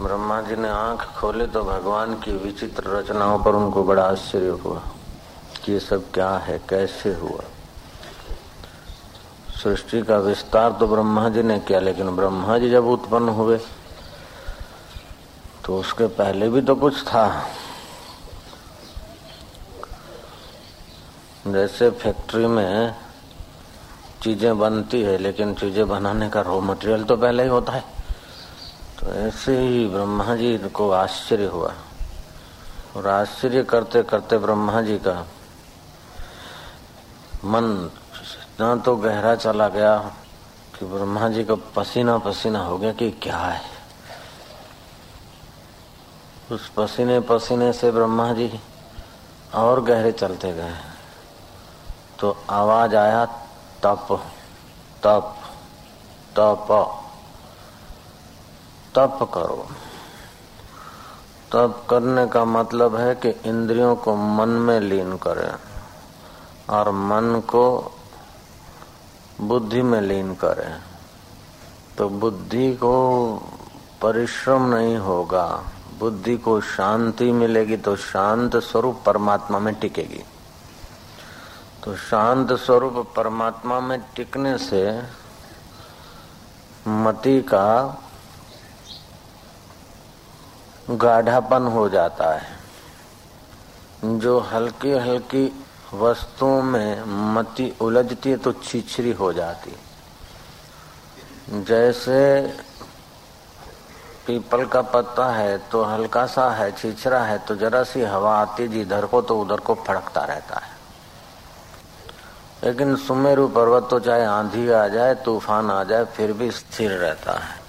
ब्रह्मा जी ने आँख खोले तो भगवान की विचित्र रचनाओं पर उनको बड़ा आश्चर्य हुआ कि ये सब क्या है, कैसे हुआ। सृष्टि का विस्तार तो ब्रह्मा जी ने किया, लेकिन ब्रह्मा जी जब उत्पन्न हुए तो उसके पहले भी तो कुछ था। जैसे फैक्ट्री में चीज़ें बनती है, लेकिन चीज़ें बनाने का रॉ मटेरियल तो पहले ही होता है। तो ऐसे ही ब्रह्मा जी को आश्चर्य हुआ। और आश्चर्य करते करते ब्रह्मा जी का मन इतना तो गहरा चला गया कि ब्रह्मा जी का पसीना पसीना हो गया कि क्या है। उस पसीने पसीने से ब्रह्मा जी और गहरे चलते गए। तो आवाज़ आया, तप तप तप तप करो। तप करने का मतलब है कि इंद्रियों को मन में लीन करें और मन को बुद्धि में लीन करें। तो बुद्धि को परिश्रम नहीं होगा। बुद्धि को शांति मिलेगी तो शांत स्वरूप परमात्मा में टिकेगी। तो शांत स्वरूप परमात्मा में टिकने से मति का गाढ़ापन हो जाता है। जो हल्की हल्की वस्तुओं में मति उलझती है तो छिछरी हो जाती। जैसे पीपल का पत्ता है तो हल्का सा है, छिछरा है तो जरा सी हवा आती जिधर को तो उधर को फड़कता रहता है। लेकिन सुमेरु पर्वत तो चाहे आंधी आ जाए, तूफ़ान आ जाए, फिर भी स्थिर रहता है।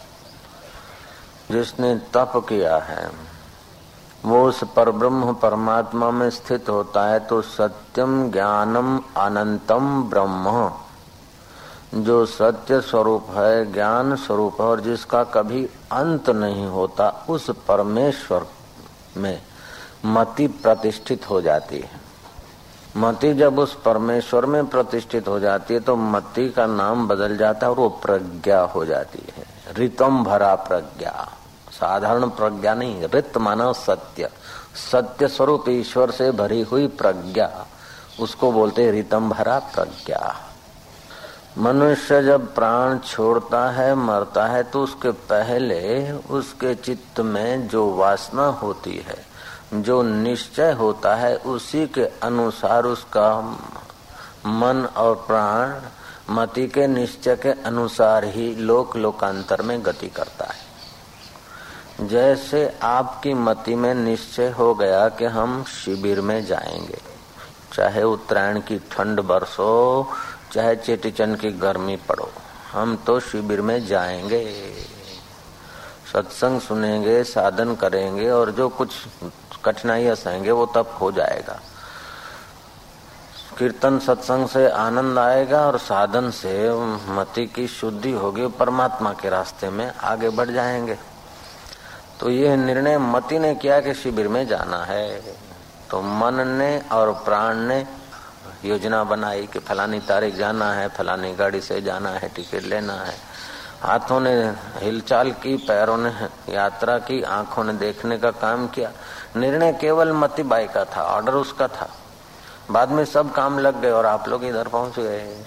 जिसने तप किया है, वो उस पर ब्रह्म परमात्मा में स्थित होता है तो सत्यम ज्ञानम अनंतम ब्रह्म। जो सत्य स्वरूप है, ज्ञान स्वरूप है, और जिसका कभी अंत नहीं होता, उस परमेश्वर में मति प्रतिष्ठित हो जाती है। मति जब उस परमेश्वर में प्रतिष्ठित हो जाती है तो मति का नाम बदल जाता है और वो प्रज्ञा हो जाती है। रितम भरा प्रज्ञा। साधारण प्रज्ञा नहीं, रित मानव सत्य। सत्य स्वरूप ईश्वर से भरी हुई प्रज्ञा। उसको बोलते रितम भरा प्रज्ञा। मनुष्य जब प्राण छोड़ता है, मरता है तो उसके पहले उसके चित्त में जो वासना होती है, जो निश्चय होता है, उसी के अनुसार उसका मन और प्राण मति के निश्चय के अनुसार ही लोक लोकांतर में गति करता है। जैसे आपकी मति में निश्चय हो गया कि हम शिविर में जाएँगे। चाहे उत्तरायण की ठंड बरसो, चाहे चेटीचंद की गर्मी पड़ो, हम तो शिविर में जाएँगे। सत्संग सुनेंगे, साधन करेंगे और जो कुछ कठिनाई सहेंगे वो तब हो जाएगा। कीर्तन सत्संग से आनंद आएगा और साधन से मति की शुद्धि होगी, परमात्मा के रास्ते में आगे बढ़ जाएँगे। तो ये निर्णय मति ने किया कि शिविर में जाना है। तो मन ने और प्राण ने योजना बनाई कि फलानी तारीख जाना है, फलानी गाड़ी से जाना है, टिकट लेना है। हाथों ने हिलचाल की, पैरों ने यात्रा की, आँखों ने देखने का काम किया। निर्णय केवल मती बाई का था, ऑर्डर उसका था। बाद में सब काम लग गए और आप लोग इधर पहुँच गए।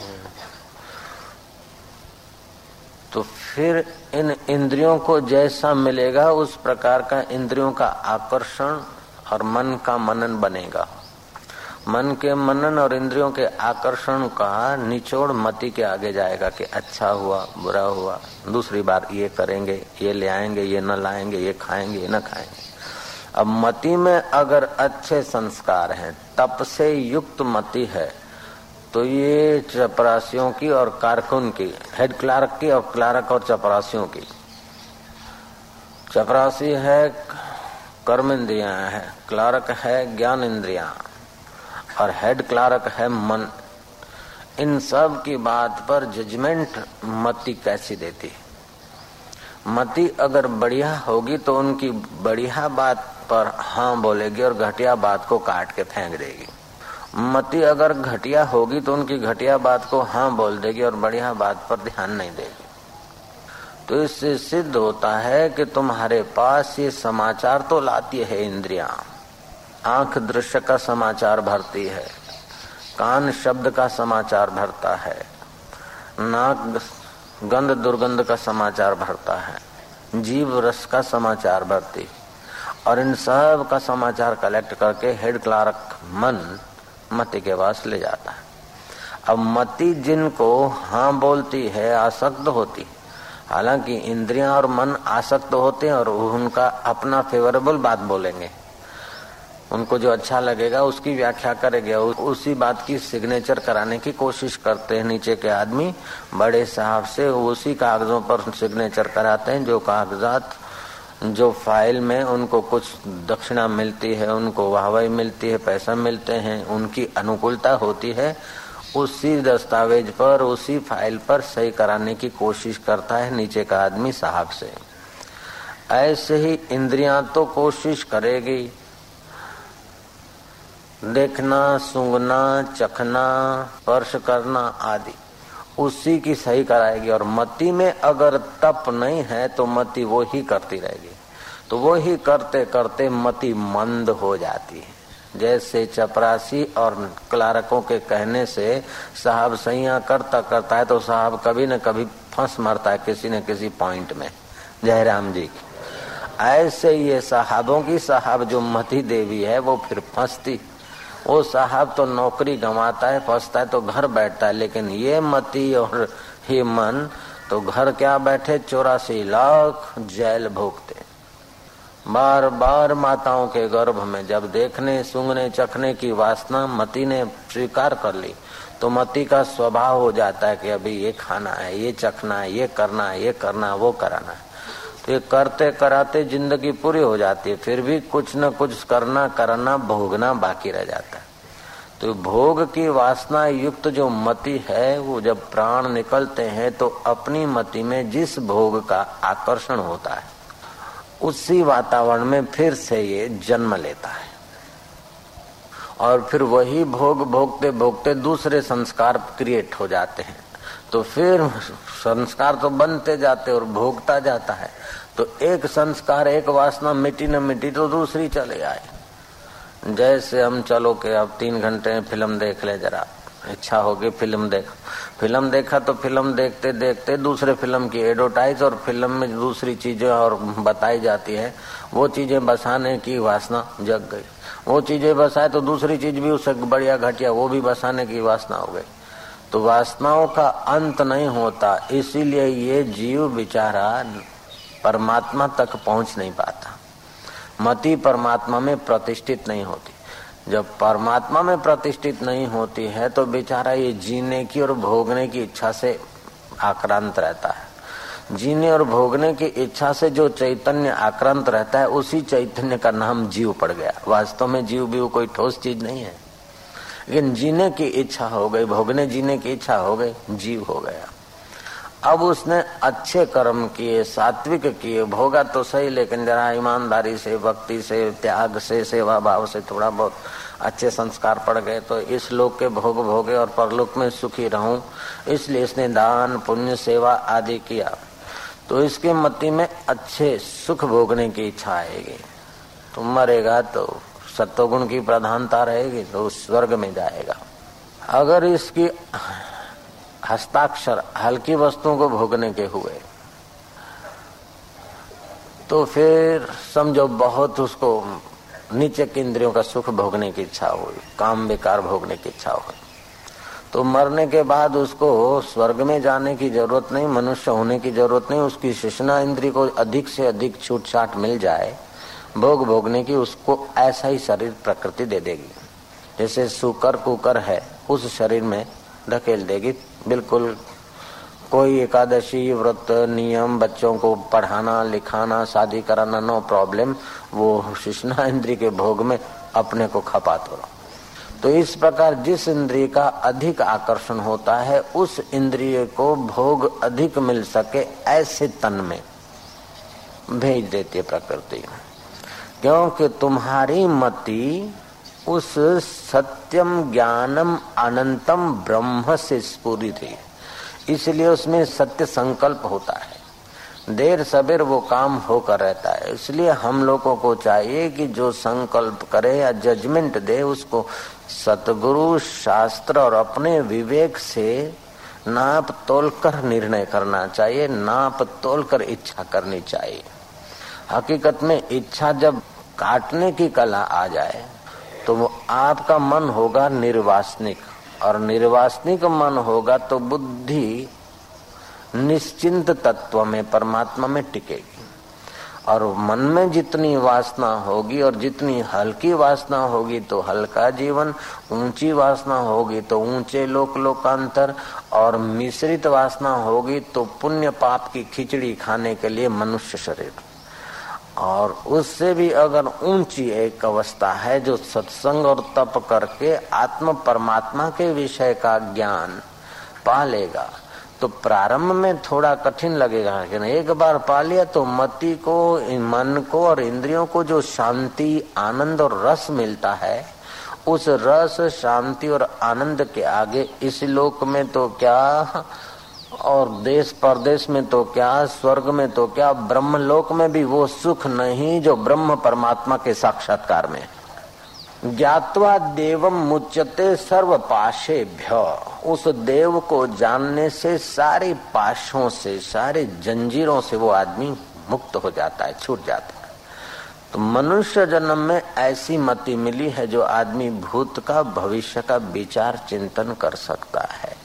तो फिर इन इंद्रियों को जैसा मिलेगा, उस प्रकार का इंद्रियों का आकर्षण और मन का मनन बनेगा। मन के मनन और इंद्रियों के आकर्षण का निचोड़ मति के आगे जाएगा कि अच्छा हुआ, बुरा हुआ, दूसरी बार ये करेंगे, ये ले आएँगे, ये न लाएँगे, ये खाएँगे, ये न खाएँगे। अब मति में अगर अच्छे संस्कार हैं, तप से युक्त मति है तो ये चपरासियों की और कारकुन की हेड क्लार्क की और क्लार्क और चपरासियों की। चपरासी है, कर्म इंद्रिया है क्लार्क है, ज्ञान इंद्रिया, और हेड क्लार्क है, मन। इन सब की बात पर जजमेंट मति कैसी देती? मति अगर बढ़िया होगी तो उनकी बढ़िया बात पर हाँ बोलेगी और घटिया बात को काट के फेंक देगी। मति अगर घटिया होगी तो उनकी घटिया बात को हाँ बोल देगी और बढ़िया बात पर ध्यान नहीं देगी। तो इससे सिद्ध होता है कि तुम्हारे पास ये समाचार तो लाती है इंद्रिया। आँख दृश्य का समाचार भरती है, कान शब्द का समाचार भरता है, नाक गंध दुर्गंध का समाचार भरता है, जीव रस का समाचार भरती। और इन सब का समाचार कलेक्ट करके हेड क्लार्क मन मति के पास ले जाता है। अब मति जिनको हाँ बोलती है, आसक्त होती हालाँकि इंद्रियाँ और मन आसक्त होते हैं और उनका अपना फेवरेबल बात बोलेंगे। उनको जो अच्छा लगेगा, उसकी व्याख्या करेंगे उसी बात की सिग्नेचर कराने की कोशिश करते हैं। नीचे के आदमी बड़े साहब से उसी कागजों पर सिग्नेचर कराते हैं, जो कागजात जो फ़ाइल में उनको कुछ दक्षिणा मिलती है, उनको वाहवाही मिलती है, पैसा मिलते हैं, उनकी अनुकूलता होती है, उसी दस्तावेज़ पर, उसी फ़ाइल पर सही कराने की कोशिश करता है नीचे का आदमी साहब से। ऐसे ही इंद्रियाँ तो कोशिश करेगी। देखना, सूंघना, चखना, स्पर्श करना आदि। उसी की सही कराएगी। और मति में अगर तप नहीं है तो मति वो ही करती रहेगी। तो वो ही करते करते मति मंद हो जाती है। जैसे चपरासी और क्लारकों के कहने से साहब सैया करता करता है तो साहब कभी न कभी फंस मरता है किसी न किसी पॉइंट में। जयराम जी ऐसे ये साहबों की साहब जो मती देवी है, वो फिर फंसती। वो साहब तो नौकरी गंवाता है, फंसता है तो घर बैठता है, लेकिन ये मती और ही मन तो घर क्या बैठे? चौरासी लाख जेल भोगते। बार बार माताओं के गर्भ में जब देखने सुंगने चखने की वासना मती ने स्वीकार कर ली तो मती का स्वभाव हो जाता है कि अभी ये खाना है, ये चखना है, ये करना है, ये करना है, वो कराना है। ये करते कराते ज़िंदगी पूरी हो जाती है, फिर भी कुछ न कुछ करना करना, भोगना बाकी रह जाता है। तो भोग की वासना युक्त जो मति है, वो जब प्राण निकलते हैं तो अपनी मति में जिस भोग का आकर्षण होता है, उसी वातावरण में फिर से ये जन्म लेता है। और फिर वही भोग भोगते भोगते दूसरे संस्कार क्रिएट हो जाते हैं। तो फिर संस्कार तो बनते जाते और भोगता जाता है। तो एक संस्कार, एक वासना मिट्टी न मिट्टी तो दूसरी चले आए। जैसे हम चलो के अब तीन घंटे फ़िल्म देख ले जरा। इच्छा होगी फ़िल्म देख। फ़िल्म देखा तो फ़िल्म देखते देखते दूसरे फ़िल्म की एडवर्टाइज और फ़िल्म में दूसरी चीज़ें और बताई जाती है। वो चीज़ें बसाने की वासना जग गई। वो चीज़ें बसाए तो दूसरी चीज़ भी उससे बढ़िया घटिया, वो भी बसाने की वासना हो गई। तो वासनाओं का अंत नहीं होता, इसीलिए ये जीव बिचारा परमात्मा तक पहुँच नहीं पाता। मति परमात्मा में प्रतिष्ठित नहीं होती। जब परमात्मा में प्रतिष्ठित नहीं होती है तो बेचारा ये जीने की और भोगने की इच्छा से आक्रांत रहता है। जीने और भोगने की इच्छा से जो चैतन्य आक्रांत रहता है, उसी चैतन्य का नाम जीव पड़ गया। वास्तव में जीव भी कोई ठोस चीज़ नहीं है। लेकिन जीने की इच्छा हो गई, भोगने जीने की इच्छा हो गई, जीव हो गया। अब उसने अच्छे कर्म किए, सात्विक किए, भोगा तो सही, लेकिन जरा ईमानदारी से, भक्ति से, त्याग से, सेवा भाव से थोड़ा बहुत अच्छे संस्कार पड़ गए तो इस लोक के भोग भोगे और परलोक में सुखी रहूँ। इसलिए इसने दान, पुण्य, सेवा आदि किया। तो इसके मति में अच्छे सुख भोगने की इच्छा आएगी। तो मरेगा तो सत्वगुण की प्रधानता रहेगी तो स्वर्ग में जाएगा। अगर इसकी हस्ताक्षर, हल्की वस्तुओं को भोगने के हुए तो फिर समझो बहुत उसको नीचे के इंद्रियों का सुख भोगने की इच्छा हुई, काम बेकार भोगने की इच्छा हुई। तो मरने के बाद उसको स्वर्ग में जाने की ज़रूरत नहीं, मनुष्य होने की ज़रूरत नहीं, उसकी शिशना इंद्री को अधिक से अधिक छूट छाट मिल जाए भोग भोगने की उसको ऐसा ही शरीर प्रकृति दे देगी। जैसे सुकर कुकर है, उस शरीर में धकेल देगी। बिल्कुल कोई एकादशी, व्रत, नियम, बच्चों को पढ़ाना, लिखाना, शादी कराना नो प्रॉब्लम वो शिष्णा इंद्री के भोग में अपने को खपा तो तो इस प्रकार जिस इंद्रिय का अधिक आकर्षण होता है, उस इंद्रिय को भोग अधिक मिल सके ऐसे तन में भेज देती है प्रकृति। क्योंकि तुम्हारी मति उस सत्यम ज्ञानम अनंतम ब्रह्म से स्पूरित है। इसलिए उसमें सत्य संकल्प होता है। देर सबेर वो काम होकर रहता है। इसलिए हम लोगों को चाहिए कि जो संकल्प करे या जजमेंट दे, उसको सतगुरु, शास्त्र और अपने विवेक से नाप तोल कर निर्णय करना चाहिए, नाप तोल कर इच्छा करनी चाहिए। हकीकत में इच्छा जब काटने की कला आ जाए तो वो आपका मन होगा निर्वासनिक। और निर्वासनिक मन होगा तो बुद्धि निश्चिंत तत्व में, परमात्मा में टिकेगी। और मन में जितनी वासना होगी और जितनी हल्की वासना होगी तो हल्का जीवन, ऊँची वासना होगी तो ऊँचे लोक लोकांतर, और मिश्रित वासना होगी तो पुण्य पाप की खिचड़ी खाने के लिए मनुष्य शरीर। और उससे भी अगर ऊँची एक अवस्था है जो सत्संग और तप करके आत्म परमात्मा के विषय का ज्ञान पा लेगा तो प्रारंभ में थोड़ा कठिन लगेगा लेकिन एक बार पा लिया तो मति को मन को और इंद्रियों को जो शांति, आनंद और रस मिलता है, उस रस, शांति और आनंद के आगे इस लोक में तो क्या और देश परदेश में तो क्या, स्वर्ग में तो क्या ब्रह्म लोक में भी वो सुख नहीं जो ब्रह्म परमात्मा के साक्षात्कार में ज्ञातवा देवम मुच्यते सर्व पाशे भ्य उस देव को जानने से सारे पाशों से, सारे जंजीरों से वो आदमी मुक्त हो जाता है, छूट जाता है। तो मनुष्य जन्म में ऐसी मति मिली है जो आदमी भूत का, भविष्य का विचार चिंतन कर सकता है।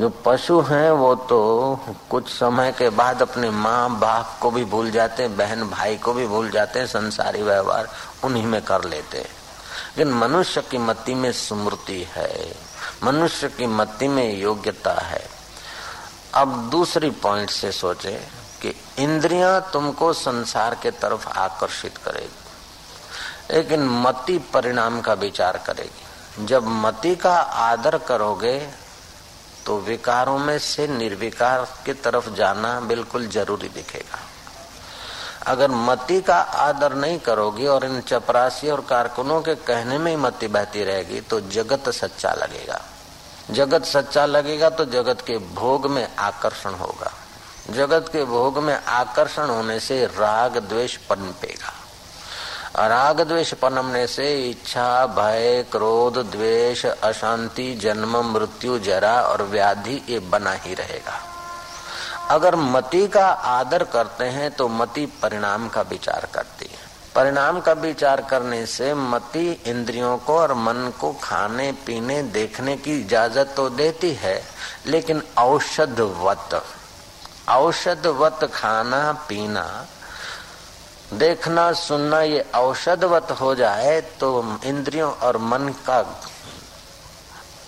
जो पशु हैं, वो तो कुछ समय के बाद अपने माँ बाप को भी भूल जाते हैं, बहन भाई को भी भूल जाते हैं, संसारी व्यवहार उन्हीं में कर लेते हैं। लेकिन मनुष्य की मति में स्मृति है, मनुष्य की मति में योग्यता है। अब दूसरी पॉइंट से सोचे कि इंद्रियाँ तुमको संसार के तरफ़ आकर्षित करेगी, लेकिन मति परिणाम का विचार करेगी। जब मति का आदर करोगे तो विकारों में से निर्विकार की तरफ़ जाना बिल्कुल ज़रूरी दिखेगा। अगर मति का आदर नहीं करोगी और इन चपरासी और कारकुनों के कहने में ही मति बहती रहेगी तो जगत सच्चा लगेगा। जगत सच्चा लगेगा तो जगत के भोग में आकर्षण होगा। जगत के भोग में आकर्षण होने से राग द्वेष पनपेगा। राग द्वेष पनमने से इच्छा, भय, क्रोध, द्वेष, अशांति, जन्म, मृत्यु, जरा और व्याधि ये बना ही रहेगा। अगर मति का आदर करते हैं तो मति परिणाम का विचार करती है। परिणाम का विचार करने से मति इंद्रियों को और मन को खाने, पीने, देखने की इजाज़त तो देती है, लेकिन औषधवत औषधवत खाना, पीना देखना, सुनना ये औषधवत हो जाए तो इंद्रियों और मन का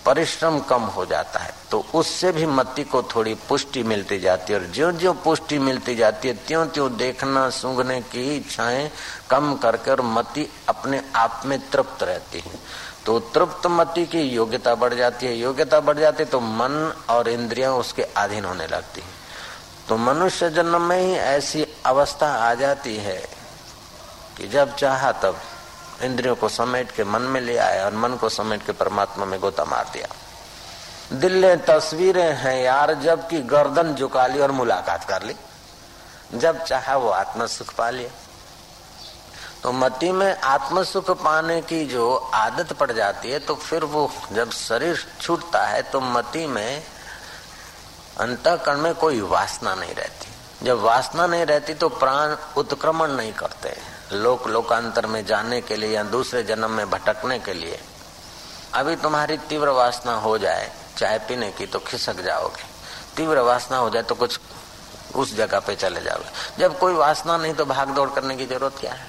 परिश्रम कम हो जाता है। तो उससे भी मति को थोड़ी पुष्टि मिलती जाती है और ज्यो ज्यो पुष्टि मिलती जाती है त्यों त्यों देखना, सूंघने की इच्छाएँ कम करके और मति अपने आप में तृप्त रहती है। तो तृप्त मति की योग्यता बढ़ जाती है। योग्यता बढ़ जाती है तो मन और इंद्रियाँ उसके अधीन होने लगती है। तो मनुष्य जन्म में ही ऐसी अवस्था आ जाती है कि जब चाहा तब इंद्रियों को समेट के मन में ले आया और मन को समेट के परमात्मा में गोता मार दिया। दिल तस्वीरें हैं यार जब की गर्दन झुका ली और मुलाकात कर ली। जब चाहा वो आत्म सुख पा लिया तो मति में आत्म सुख पाने की जो आदत पड़ जाती है तो फिर वो जब शरीर छूटता है तो मति में अंतकरण में कोई वासना नहीं रहती। जब वासना नहीं रहती तो प्राण उत्क्रमण नहीं करते। लोक लोकांतर में जाने के लिए या दूसरे जन्म में भटकने के लिए। अभी तुम्हारी तीव्र वासना हो जाए, चाय पीने की तो खिसक जाओगे। तीव्र वासना हो जाए तो कुछ उस जगह पे चले जाओगे। जब कोई वासना नहीं तो भाग दौड़ करने की ज़रूरत क्या है?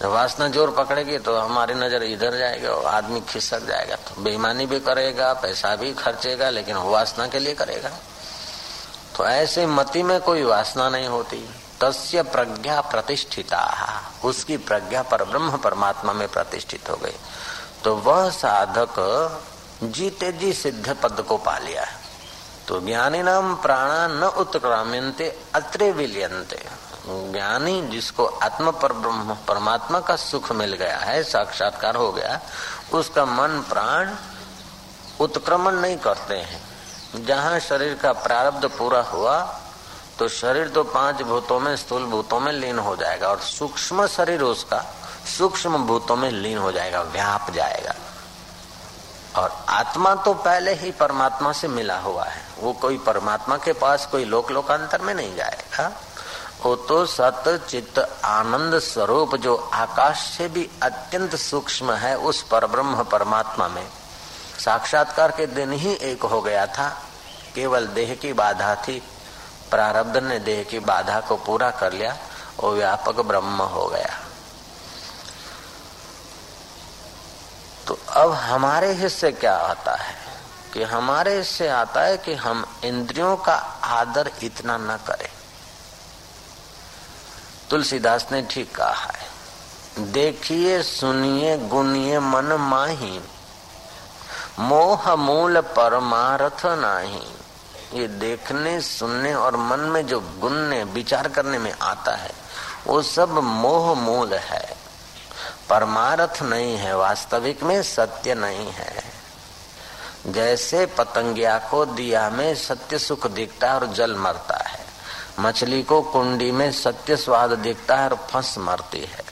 जब वासना ज़ोर पकड़ेगी तो हमारी नज़र इधर जाएगी और आदमी खिसक जाएगा। तो बेईमानी भी करेगा, पैसा भी खर्चेगा, लेकिन वासना के लिए करेगा। तो ऐसे मति में कोई वासना नहीं होती। तस्य प्रज्ञा प्रतिष्ठिता। उसकी प्रज्ञा पर ब्रह्म परमात्मा में प्रतिष्ठित हो गई। तो वह साधक जीते जी सिद्ध पद को पा लिया। है तो ज्ञानी नाम प्राणा न उत्क्राम्यंते अत्रे विलियंते ज्ञानी जिसको आत्म पर ब्रह्म, परमात्मा का सुख मिल गया है, साक्षात्कार हो गया, उसका मन प्राण उत्क्रमण नहीं करते हैं। जहाँ शरीर का प्रारब्ध पूरा हुआ तो शरीर तो पाँच भूतों में, स्थूल भूतों में लीन हो जाएगा और सूक्ष्म शरीर उसका, सूक्ष्म भूतों में लीन हो जाएगा, व्याप जाएगा। और आत्मा तो पहले ही परमात्मा से मिला हुआ है। वो कोई परमात्मा के पास, कोई लोक लोकांतर में नहीं जाएगा। वो तो सत चित आनंद स्वरूप जो आकाश से भी अत्यंत सूक्ष्म है, उस पर ब्रह्म परमात्मा में। साक्षात्कार के दिन ही एक हो गया था। केवल देह की बाधा थी। प्रारब्ध ने देह की बाधा को पूरा कर लिया और व्यापक ब्रह्म हो गया। तो अब हमारे हिस्से क्या आता है? कि हमारे हिस्से आता है कि हम इंद्रियों का आदर इतना न करें। तुलसीदास ने ठीक कहा है। देखिए, सुनिए, गुनिए मन माही। मोह मूल परमारथ नाही। ये देखने, सुनने और मन में जो गुनने, विचार करने में आता है, वो सब मोह मूल है। परमारथ नहीं है, वास्तविक में सत्य नहीं है। जैसे पतंगिया को दिया में सत्य सुख दिखता है और जल मरता है। मछली को कुंडी में सत्य स्वाद दिखता है और फंस मरती है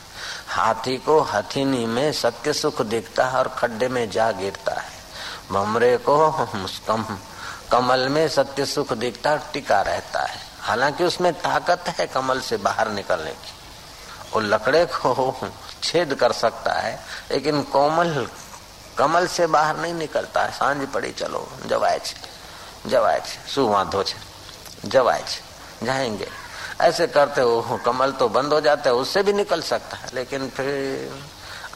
हाथी को हथीनी में सत्य सुख दिखता है और खड्डे में जा गिरता है भमरे को कम, कमल में सत्य सुख दिखता है टिका रहता है हालांकि उसमें ताकत है कमल से बाहर निकलने की वो लकड़े को छेद कर सकता है लेकिन कोमल कमल से बाहर नहीं निकलता है सांझ पड़ी चलो जवाए जवाए શું વાંધો છે જવાય जाएँगे। ऐसे करते हो कमल तो बंद हो जाता है, उससे भी निकल सकता है, लेकिन फिर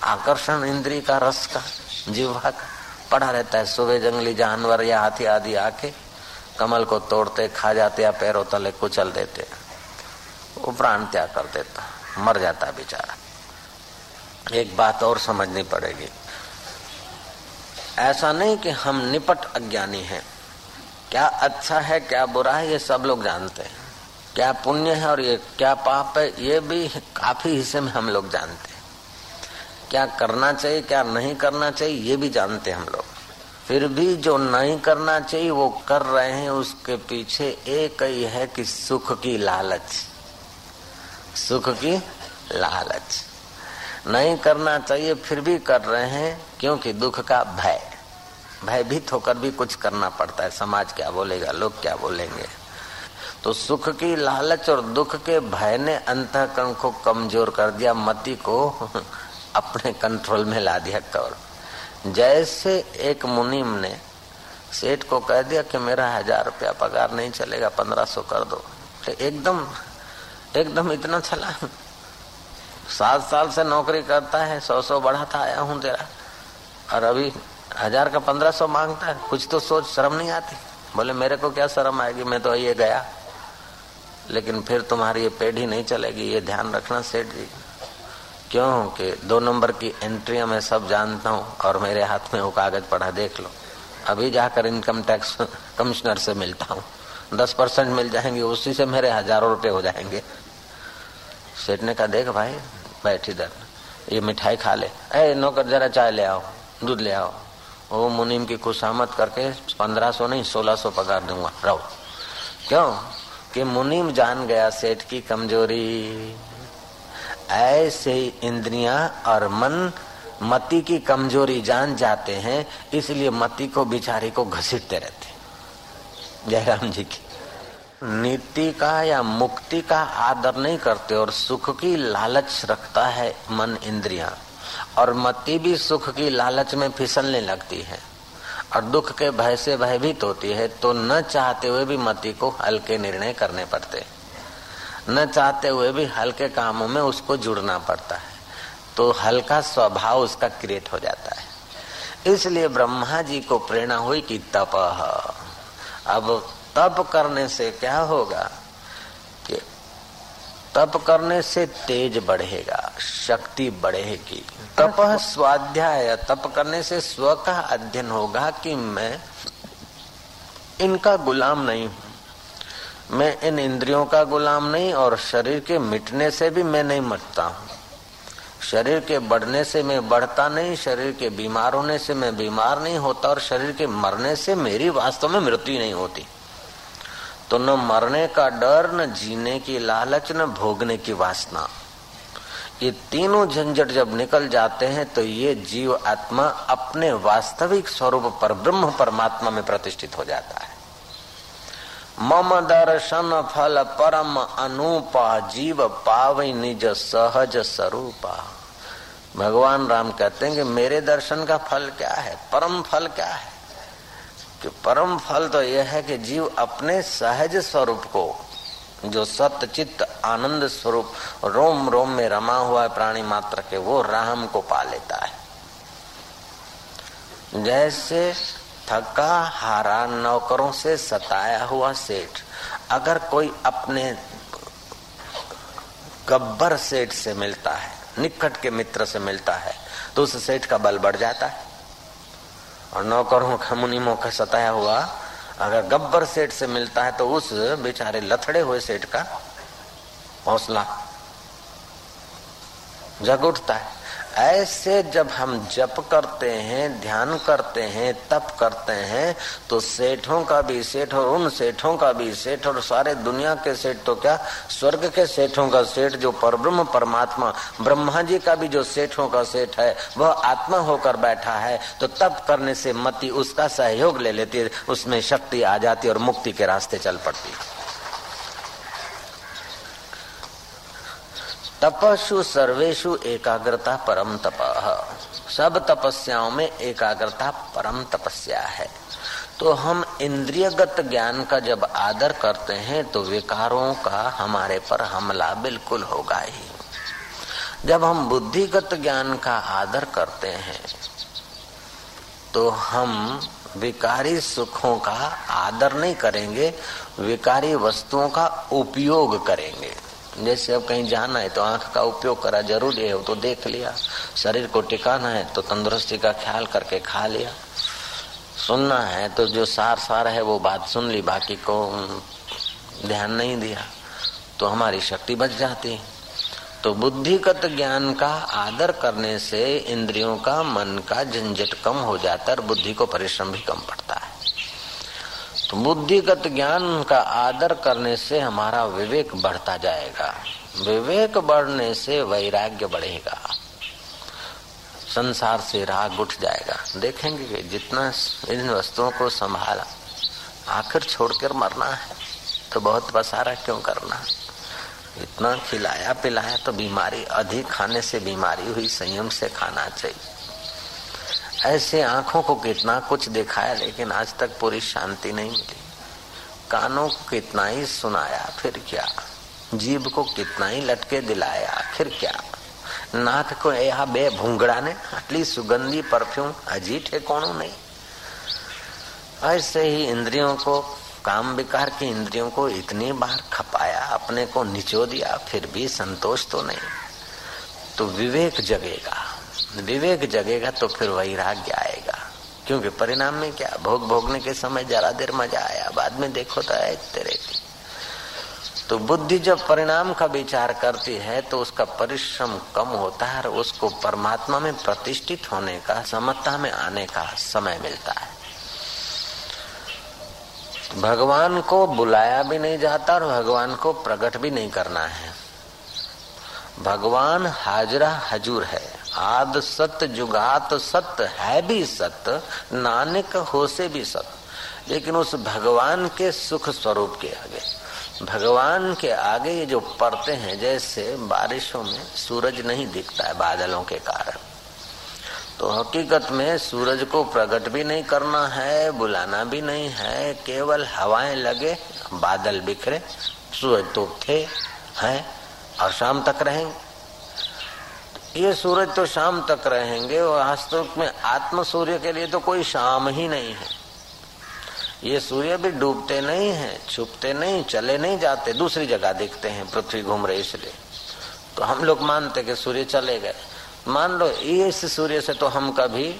आकर्षण इंद्री का, रस का जीवा का, पड़ा रहता है। सुबह जंगली जानवर या हाथी आदि आके कमल को तोड़ते, खा जाते या पैरों तले कुचल देते, वो प्राण त्याग कर देता, मर जाता बेचारा। एक बात और समझनी पड़ेगी। ऐसा नहीं कि हम निपट अज्ञानी हैं। क्या अच्छा है, क्या बुरा है, ये सब लोग जानते हैं। क्या पुण्य है और ये क्या पाप है, ये भी काफ़ी हिस्से में हम लोग जानते हैं। क्या करना चाहिए, क्या नहीं करना चाहिए, ये भी जानते हैं हम लोग। फिर भी जो नहीं करना चाहिए, वो कर रहे हैं, उसके पीछे एक ही है कि सुख की लालच। सुख की लालच। नहीं करना चाहिए, फिर भी कर रहे हैं, क्योंकि दुख का भय। भयभीत होकर भी कुछ करना पड़ता है, समाज क्या बोलेगा, लोग क्या बोलेंगे। तो सुख की लालच और दुख के भय ने अंतकरण को कमज़ोर कर दिया, मति को अपने कंट्रोल में ला दिया कवर। जैसे एक मुनीम ने सेठ को कह दिया कि मेरा हज़ार रुपया पगार नहीं चलेगा, पंद्रह सौ कर दो। तो एकदम एकदम इतना चला। सात साल से नौकरी करता है, सौ सौ बढ़ाता आया हूँ तेरा। और अभी हज़ार का पंद्रह सौ माँगता है, कुछ तो सोच, शर्म नहीं आती। बोले, मेरे को क्या शर्म आएगी? मैं तो ये गया। लेकिन फिर तुम्हारी ये पेढ़ी नहीं चलेगी, ये ध्यान रखना सेठ जी। क्यों? कि दो नंबर की एंट्री मैं सब जानता हूँ और मेरे हाथ में वो कागज़ पड़ा देख लो। अभी जाकर इनकम टैक्स कमिश्नर से मिलता हूँ। दस परसेंट मिल जाएँगे, उसी से मेरे हज़ारों रुपए हो जाएँगे। सेठ ने कहा, देख भाई, बैठ इधर। ये मिठाई खा ले। ए, नौकर जरा चाय ले आओ, दूध ले आओ। वो मुनीम की खुशामत करके पंद्रह सौ नहीं, सोलह सौ पगार दूँगा। रहो। क्यों? कि मुनीम जान गया सेठ की कमज़ोरी। ऐसे ही इंद्रियाँ और मन मति की कमज़ोरी जान जाते हैं, इसलिए मति को बिचारी को घसीटते रहते जयराम जी की। नीति का या मुक्ति का आदर नहीं करते और सुख की लालच रखता है मन इंद्रिया। और मति भी सुख की लालच में फिसलने लगती है। और दुख के भय से भयभीत होती है तो न चाहते हुए भी मति को हल्के निर्णय करने पड़ते न चाहते हुए भी हल्के कामों में उसको जुड़ना पड़ता है तो हल्का स्वभाव उसका क्रिएट हो जाता है। इसलिए ब्रह्मा जी को प्रेरणा हुई कि तप, अब तप करने से क्या होगा? तप करने से तेज बढ़ेगा, शक्ति बढ़ेगी। तप स्वाध्याय, तप करने से स्व का अध्ययन होगा कि मैं इनका गुलाम नहीं हूँ। मैं इन इंद्रियों का गुलाम नहीं और शरीर के मिटने से भी मैं नहीं मरता हूँ। शरीर के बढ़ने से मैं बढ़ता नहीं, शरीर के बीमार होने से मैं बीमार नहीं होता और शरीर के मरने से मेरी वास्तव में मृत्यु नहीं होती। तो न मरने का डर, न जीने की लालच, न भोगने की वासना। ये तीनों झंझट जब निकल जाते हैं तो ये जीव आत्मा अपने वास्तविक स्वरूप पर, ब्रह्म परमात्मा में प्रतिष्ठित हो जाता है। मम दर्शन फल परम अनुपा, जीव पावे निज सहज स्वरूपा। भगवान राम कहते हैं कि मेरे दर्शन का फल क्या है? परम फल क्या है? कि परम फल तो यह है कि जीव अपने सहज स्वरूप को, जो सत्य चित्त आनंद स्वरूप रोम रोम में रमा हुआ है प्राणी मात्र के, वो राम को पा लेता है। जैसे थका हारा नौकरों से सताया हुआ सेठ, अगर कोई अपने गब्बर सेठ से मिलता है, निकट के मित्र से मिलता है तो उस सेठ का बल बढ़ जाता है। और नौकरों का मुनिमों का सताया हुआ। अगर गब्बर सेठ से मिलता है तो उस बेचारे लथड़े हुए सेठ का हौसला जग उठता है। ऐसे जब हम जप करते हैं, ध्यान करते हैं, तप करते हैं तो सेठों का भी सेठ और उन सेठों का भी सेठ और सारे दुनिया के सेठ तो क्या? स्वर्ग के सेठों का सेठ जो परब्रह्म परमात्मा, ब्रह्मा जी का भी जो सेठों का सेठ है, वह आत्मा होकर बैठा है तो तप करने से मति उसका सहयोग ले लेती है, उसमें शक्ति आ जाती है और मुक्ति के रास्ते चल पड़ती है। तपस्ु सर्वेशु एकाग्रता परम तप। सब तपस्याओं में एकाग्रता परम तपस्या है। तो हम इंद्रियगत ज्ञान का जब आदर करते हैं तो विकारों का हमारे पर हमला बिल्कुल होगा ही। जब हम बुद्धिगत ज्ञान का आदर करते हैं तो हम विकारी सुखों का आदर नहीं करेंगे, विकारी वस्तुओं का उपयोग करेंगे। जैसे अब कहीं जाना है तो आँख का उपयोग करा ज़रूरी है तो देख लिया। शरीर को टिकाना है तो तंदुरुस्ती का ख्याल करके खा लिया। सुनना है तो जो सार सार है वो बात सुन ली, बाकी को ध्यान नहीं दिया तो हमारी शक्ति बच जाती। तो बुद्धिगत ज्ञान का आदर करने से इंद्रियों का मन का झंझट कम हो जाता है और बुद्धि को परिश्रम भी कम पड़ता तो बुद्धिगत ज्ञान का आदर करने से हमारा विवेक बढ़ता जाएगा। विवेक बढ़ने से वैराग्य बढ़ेगा। संसार से राग उठ जाएगा। देखेंगे कि जितना इन वस्तुओं को संभाला, आखिर छोड़कर मरना है तो बहुत पसारा क्यों करना? इतना खिलाया पिलाया तो बीमारी अधिक खाने से बीमारी हुई, संयम से खाना चाहिए। ऐसे आँखों को कितना कुछ दिखाया, लेकिन आज तक पूरी शांति नहीं मिली। कानों को कितना ही सुनाया, फिर क्या? जीभ को कितना ही लटके दिलाया, फिर क्या? को यह बे भूंगड़ा ने आटली सुगंधी परफ्यूम हजी ठेकोणु नहीं? ऐसे ही इंद्रियों को, काम विकार की इंद्रियों को इतनी बार खपाया, अपने को निचो दिया फिर भी संतोष तो नहीं। तो विवेक जगेगा। विवेक जगेगा तो फिर वैराग्य आएगा। क्योंकि परिणाम में क्या? भोग भोगने के समय जरा देर मज़ा आया, बाद में देखो तो तेरे की। तो बुद्धि जब परिणाम का विचार करती है तो उसका परिश्रम कम होता है और उसको परमात्मा में प्रतिष्ठित होने का, समता में आने का समय मिलता है। भगवान को बुलाया भी नहीं जाता और भगवान को प्रकट भी नहीं करना है। भगवान हाजरा हजूर है। आद सत्य जुगात सत्य है भी सत्य नानक हो से भी सत्य लेकिन उस भगवान के सुख स्वरूप के आगे, भगवान के आगे ये जो पड़ते हैं, जैसे बारिशों में सूरज नहीं दिखता है बादलों के कारण। तो हकीकत में सूरज को प्रकट भी नहीं करना है, बुलाना भी नहीं है, केवल हवाएँ लगे, बादल बिखरे, सूरज तो थे हैं और शाम तक रहेंगे। ये सूरज तो शाम तक रहेंगे और वास्तव में आत्म सूर्य के लिए तो कोई शाम ही नहीं है। ये सूर्य भी डूबते नहीं है, छुपते नहीं, चले नहीं जाते, दूसरी जगह देखते हैं, पृथ्वी घूम रहे इसलिए। तो हम लोग मानते कि सूर्य चले गए। मान लो इस सूर्य से तो हम कभी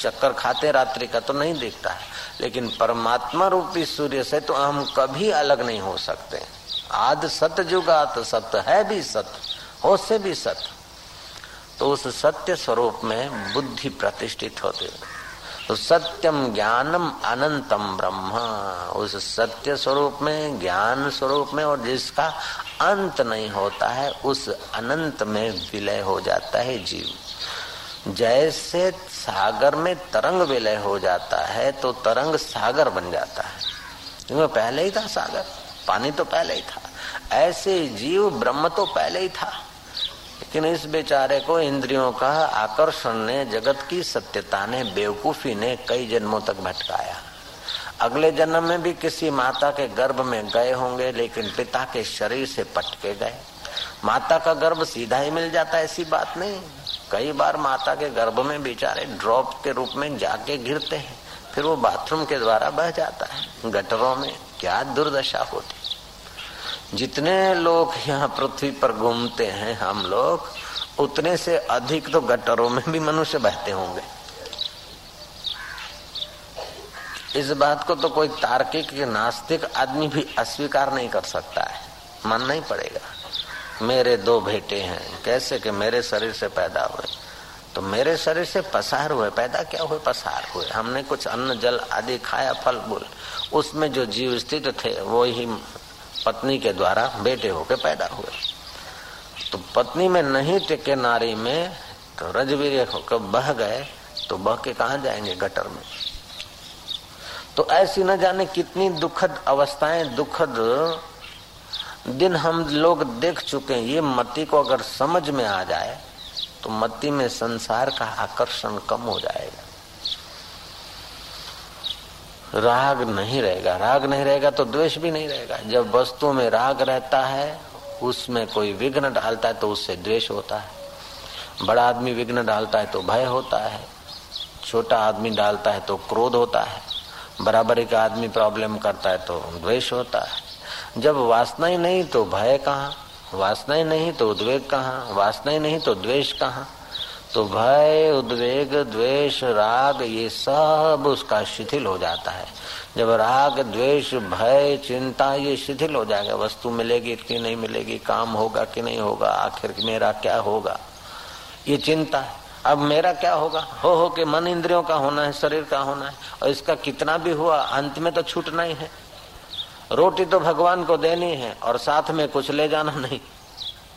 चक्कर खाते रात्रि का तो नहीं दिखता है, लेकिन परमात्मा रूपी सूर्य से तो हम कभी अलग नहीं हो सकते। आद सत्य जुगात सत्य है भी सत्य हो से भी सत्य। तो उस सत्य स्वरूप में बुद्धि प्रतिष्ठित होती तो सत्यम ज्ञानम अनंतम ब्रह्म। उस सत्य स्वरूप में, ज्ञान स्वरूप में और जिसका अंत नहीं होता है, उस अनंत में विलय हो जाता है जीव। जैसे सागर में तरंग विलय हो जाता है तो तरंग सागर बन जाता है। क्योंकि पहले ही था सागर, पानी तो पहले ही था। ऐसे जीव ब्रह्म तो पहले ही था। लेकिन इस बेचारे को इंद्रियों का आकर्षण ने, जगत की सत्यता ने, बेवकूफ़ी ने कई जन्मों तक भटकाया। अगले जन्म में भी किसी माता के गर्भ में गए होंगे, लेकिन पिता के शरीर से पटके गए। माता का गर्भ सीधा ही मिल जाता, ऐसी बात नहीं। कई बार माता के गर्भ में बेचारे ड्रॉप के रूप में जाके गिरते हैं, फिर वो बाथरूम के द्वारा बह जाता है। गटरों में क्या दुर्दशा होती। जितने लोग यहाँ पृथ्वी पर घूमते हैं हम लोग, उतने से अधिक तो गटरों में भी मनुष्य बहते होंगे। इस बात को तो कोई तार्किक नास्तिक आदमी भी अस्वीकार नहीं कर सकता है। मानना ही पड़ेगा। मेरे दो बेटे हैं, कैसे कि मेरे शरीर से पैदा हुए? तो मेरे शरीर से पसार हुए, पैदा क्या हुए? पसार हुए। हमने कुछ अन्न, जल आदि खाया, फल, फूल। उसमें जो जीव स्थित थे, वो ही पत्नी के द्वारा बेटे होके पैदा हुए। तो पत्नी में नहीं टिके नारी में तो रजवीर होकर बह गए तो बह के कहा जाएँगे गटर में? तो ऐसी न जाने कितनी दुखद अवस्थाएँ, दुखद दिन हम लोग देख चुके हैं। ये मती को अगर समझ में आ जाए तो मत्ती में संसार का आकर्षण कम हो जाएगा। राग नहीं रहेगा। राग नहीं रहेगा तो द्वेष भी नहीं रहेगा। जब वस्तु में राग रहता है, उसमें कोई विघ्न डालता है तो उससे द्वेष होता है। बड़ा आदमी विघ्न डालता है तो भय होता है। छोटा आदमी डालता है तो क्रोध होता है। बराबरी का आदमी प्रॉब्लम करता है तो द्वेष होता है। जब वासना ही नहीं तो भय कहाँ? वासना ही नहीं तो उद्वेग कहाँ? वासना ही नहीं तो द्वेष कहाँ? तो भय, उद्वेग, द्वेष, राग, ये सब उसका शिथिल हो जाता है। जब राग, द्वेष, भय, चिंता, ये शिथिल हो जाएगा, वस्तु मिलेगी कि नहीं मिलेगी, काम होगा कि नहीं होगा, आखिर मेरा क्या होगा? ये चिंता है। अब मेरा क्या होगा? हो हो के मन इंद्रियों का होना है, शरीर का होना है, और इसका कितना भी हुआ, अंत में तो छूटना ही है। रोटी तो भगवान को देनी है, और साथ में कुछ ले जाना नहीं।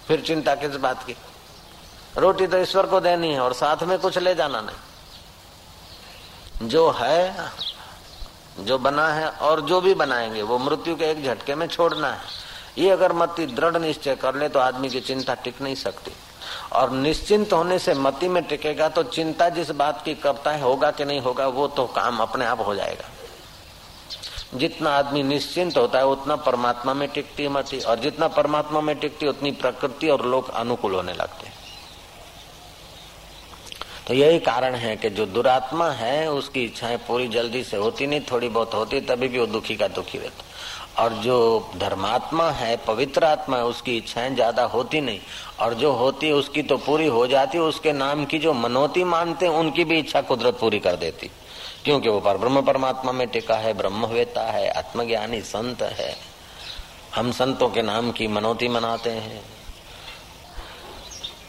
फिर चिंता किस बात की? रोटी तो ईश्वर को देनी है और साथ में कुछ ले जाना नहीं। जो है, जो बना है और जो भी बनाएँगे, वो मृत्यु के एक झटके में छोड़ना है। ये अगर मति दृढ़ निश्चय कर ले तो आदमी की चिंता टिक नहीं सकती। और निश्चिंत होने से मति में टिकेगा तो चिंता जिस बात की करता है, होगा कि नहीं होगा, वो तो काम अपने आप हो जाएगा। जितना आदमी निश्चिंत होता है, उतना परमात्मा में टिकती है मति, और जितना परमात्मा में टिकती उतनी प्रकृति और लोग अनुकूल होने लगते हैं। तो यही कारण है कि जो दुरात्मा है, उसकी इच्छाएँ पूरी जल्दी से होती नहीं, थोड़ी बहुत होती, तभी भी वो दुखी का दुखी रहता। और जो धर्मात्मा है, पवित्र आत्मा है, उसकी इच्छाएँ ज़्यादा होती नहीं। और जो होती, उसकी तो पूरी हो जाती, उसके नाम की जो मनोती मानते, उनकी भी इच्छा कुदरत पूरी कर देती। क्योंकि वो पर ब्रह्म परमात्मा में टिका है, ब्रह्मवेता है, आत्मज्ञानी संत है। हम संतों के नाम की मनोती मनाते हैं।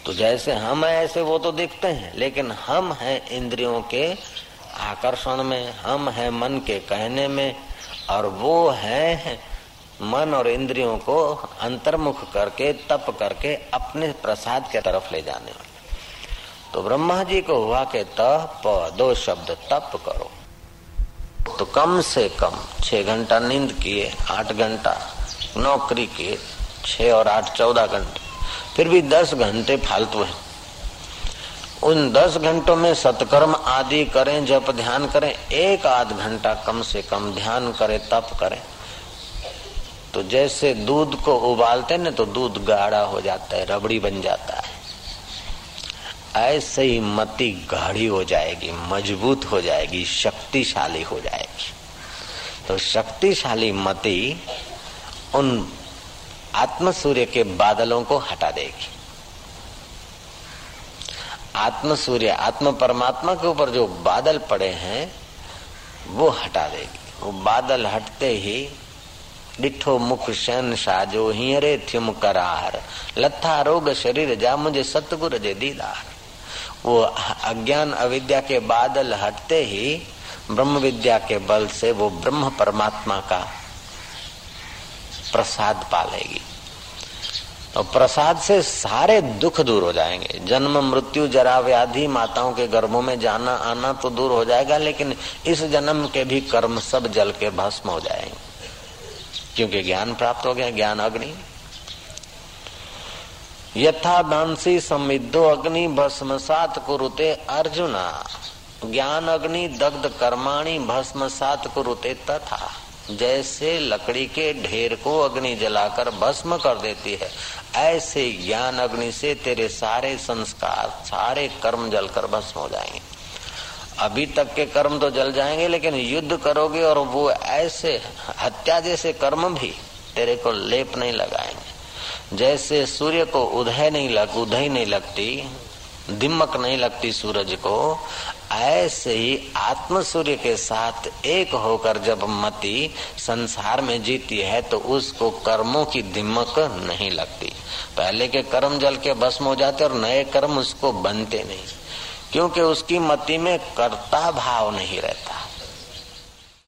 तो जैसे हम है, ऐसे वो तो दिखते हैं। लेकिन हम हैं इंद्रियों के आकर्षण में, हम हैं मन के कहने में, और वो है मन और इंद्रियों को अंतर्मुख करके, तप करके अपने प्रसाद के तरफ़ ले जाने वाले। तो ब्रह्मा जी को हुआ के तप, दो शब्द तप करो। तो कम से कम छह घंटा नींद किए, आठ घंटा नौकरी किए, छह और आठ चौदह घंटे। फिर भी दस घंटे फालतू है। उन दस घंटों में सत्कर्म आदि करें जब ध्यान करें, एक आध घंटा कम से कम ध्यान करें, तप करें। तो जैसे दूध को उबालते ना तो दूध गाढ़ा हो जाता है, रबड़ी बन जाता है। ऐसे ही मति गाढ़ी हो जाएगी, मज़बूत हो जाएगी, शक्तिशाली हो जाएगी। तो शक्तिशाली मति उन आत्म सूर्य के बादलों को हटा देगी। आत्म सूर्य आत्म परमात्मा के ऊपर जो बादल पड़े हैं, वो हटा देगी। वो बादल हटते ही डिठो मुख शन साजो हियरे थ्युम करार लथा रोग शरीर जा मुझे सतगुर जे दीदार। वो अज्ञान अविद्या के बादल हटते ही ब्रह्म विद्या के बल से वो ब्रह्म परमात्मा का प्रसाद पालेगी। तो प्रसाद से सारे दुख दूर हो जाएँगे। जन्म, मृत्यु, जरा व्याधि, माताओं के गर्भों में जाना, आना तो दूर हो जाएगा, लेकिन इस जन्म के भी कर्म सब जल के भस्म हो जाएँगे। क्योंकि ज्ञान प्राप्त हो गया, ज्ञान अग्नि। यथा दांसी समिद्धो अग्नि भस्म सात कुरुते अर्जुना। ज्ञान अग्नि दग्ध कर्माणी भस्म सात कुरुते तथा। जैसे लकड़ी के ढेर को अग्नि जलाकर भस्म कर देती है, ऐसे ज्ञान अग्नि से तेरे सारे संस्कार, सारे कर्म जलकर भस्म हो जाएँगे। अभी तक के कर्म तो जल जाएँगे, लेकिन युद्ध करोगे और वो ऐसे हत्या जैसे कर्म भी तेरे को लेप नहीं लगाएँगे। जैसे सूर्य को उदय नहीं लग, उदय नहीं लगती, दिमक नहीं लगती सूरज को ऐसे ही आत्म सूर्य के साथ एक होकर जब मति संसार में जीती है तो उसको कर्मों की दिमक नहीं लगती। पहले के कर्म जल के भस्म हो जाते और नए कर्म उसको बनते नहीं, क्योंकि उसकी मति में कर्ता भाव नहीं रहता।